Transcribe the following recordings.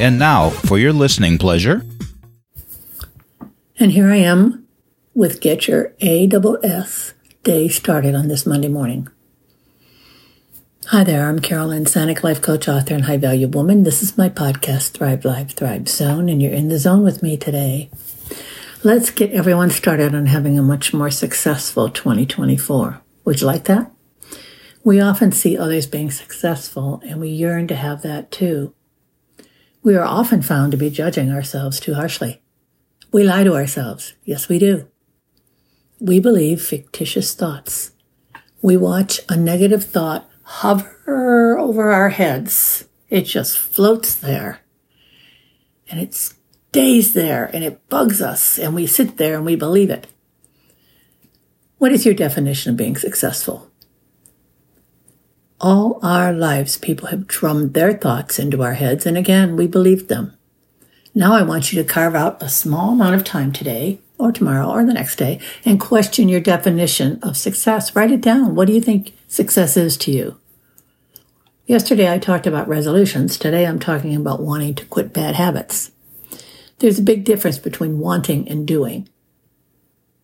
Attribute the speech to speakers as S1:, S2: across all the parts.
S1: And now, for your listening pleasure.
S2: And here I am with Get Your ASS Day Started on this Monday morning. Hi there, I'm Carolyn Sanic, life coach, author, and high value woman. This is my podcast, Thrive Life, Thrive Zone, and you're in the zone with me today. Let's get everyone started on having a much more successful 2024. Would you like that? We often see others being successful and we yearn to have that too. We are often found to be judging ourselves too harshly. We lie to ourselves. Yes, we do. We believe fictitious thoughts. We watch a negative thought hover over our heads. It just floats there. And it stays there and it bugs us and we sit there and we believe it. What is your definition of being successful? All our lives, people have drummed their thoughts into our heads, and again, we believed them. Now I want you to carve out a small amount of time today, or tomorrow, or the next day, and question your definition of success. Write it down. What do you think success is to you? Yesterday I talked about resolutions. Today I'm talking about wanting to quit bad habits. There's a big difference between wanting and doing.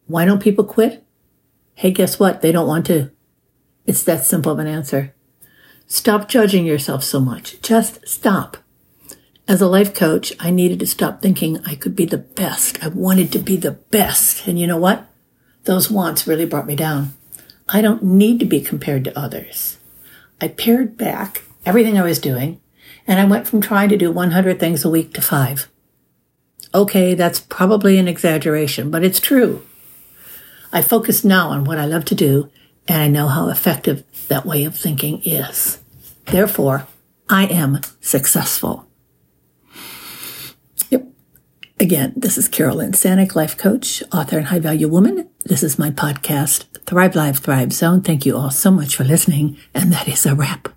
S2: Why don't people quit? Hey, guess what? They don't want to. It's that simple of an answer. Stop judging yourself so much. Just stop. As a life coach, I needed to stop thinking I could be the best. I wanted to be the best. And you know what? Those wants really brought me down. I don't need to be compared to others. I pared back everything I was doing and I went from trying to do 100 things a week to five. Okay, that's probably an exaggeration, but it's true. I focus now on what I love to do and I know how effective that way of thinking is. Therefore, I am successful. Yep. Again, this is Carolyn Sanic, life coach, author, and high value woman. This is my podcast, Thrive Live, Thrive Zone. Thank you all so much for listening. And that is a wrap.